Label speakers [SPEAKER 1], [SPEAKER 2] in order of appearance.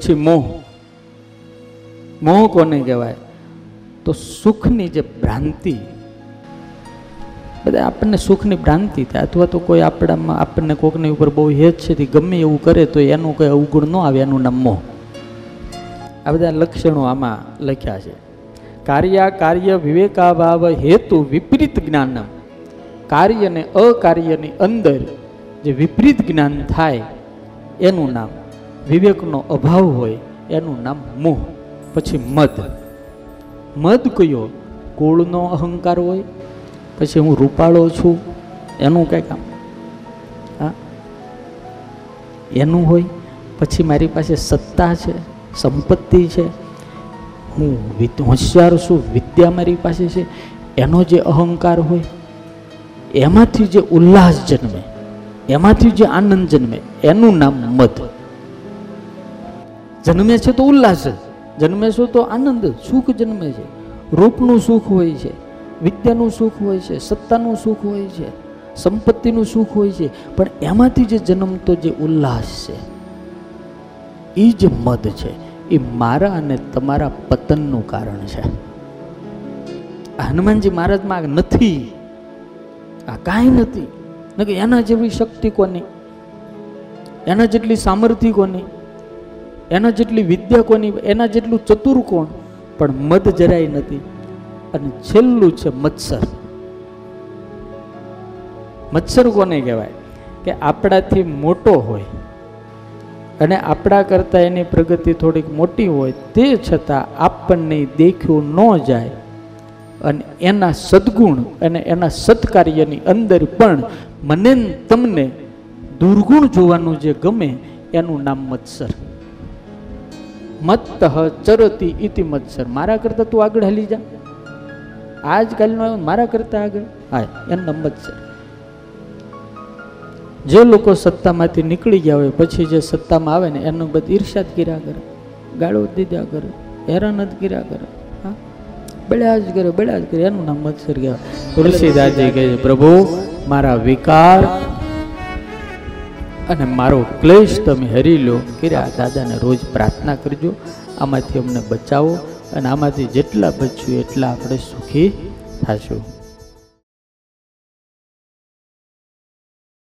[SPEAKER 1] પછી મોહ. મોહ કોને કહેવાય? તો સુખની જે ભ્રાંતિ. બધા આપણને સુખની ભ્રાંતિ થાય. અથવા તો કોઈ આપણામાં આપણને કોકની ઉપર બહુ હેત છે તે ગમે એવું કરે, તો એનું કંઈ અવગુણ ન આવે, એનું નામ મોહ. આ બધા લક્ષણો આમાં લખ્યા છે. કાર્ય કાર્ય વિવેકાભાવ હેતુ વિપરીત જ્ઞાનમ. કાર્ય અને અકાર્યની અંદર જે વિપરીત જ્ઞાન થાય, એનું નામ. વિવેકનો અભાવ હોય, એનું નામ મોહ, પછી મદ. મદ કયો? કુળનો અહંકાર હોય, પછી હું રૂપાળો છું, એનું કંઈ કામ હા? એનું હોય, પછી મારી પાસે સત્તા છે, સંપત્તિ છે, હું હોશિયાર છું, વિદ્યા મારી પાસે છે, એનો જે અહંકાર હોય, એમાંથી જે ઉલ્લાસ જન્મે, એમાંથી જે આનંદ જન્મે, એનું નામ મદ. જન્મે છે તો ઉલ્લાસ જ. જન્મે છે તો આનંદ, સુખ જન્મે છે. રૂપનું સુખ હોય છે, વિદ્યાનું સુખ હોય છે, સત્તાનું સુખ હોય છે, સંપત્તિનું સુખ હોય છે, પણ એમાંથી જે જન્મતો જે ઉલ્લાસ છે એ જે મદ છે. એ મારા અને તમારા પતનનું કારણ છે. હનુમાનજી મહારાજમાં નથી. આ કાંઈ નથી. કે એના જેવી શક્તિ કોની? એના જેટલી સામર્થ્ય કોની? એના જેટલી વિદ્યા કોની, એના જેટલું ચતુર કોણ? પણ મધ જરાય નથી. અને છેલ્લું છે મત્સર. મત્સર કોને કહેવાય? કે આપણાથી મોટો હોય. અને આપણા કરતાં એની પ્રગતિ થોડીક મોટી હોય, તે છતાં આપણને દેખ્યું ન જાય. અને એના સદગુણ અને એના સત્કાર્યની અંદર પણ મને તમને દુર્ગુણ જોવાનું જે ગમે, એનું નામ મત્સર. મત્તઃ ચરતી ઇતિ મત્સર. મારા કરતાં તું આગળ હલી જા. આજકાલનો મારા કરતાં આગળ? હા એનું મત્સર. જે લોકો સત્તામાંથી નીકળી ગયા હોય, પછી જે સત્તામાં આવે ને એનું બધી ઈર્ષાદ કર્યા કરે. ગાળો દીધા કરે. હેરાન જ કર્યા કરે. હા? બળ્યા જ કરે, બળ્યા જ કરે. એનું નામ મત્સર કહેવાય. તુલસીદાસજી કહે છે, પ્રભુ, મારા વિકાર અને મારો ક્લેશ તમે હરી લો કર્યા દાદાને રોજ પ્રાર્થના કરજો. આમાંથી અમને બચાવો અને આમાંથી જેટલા બચ્યું એટલા આપણે સુખી થશું.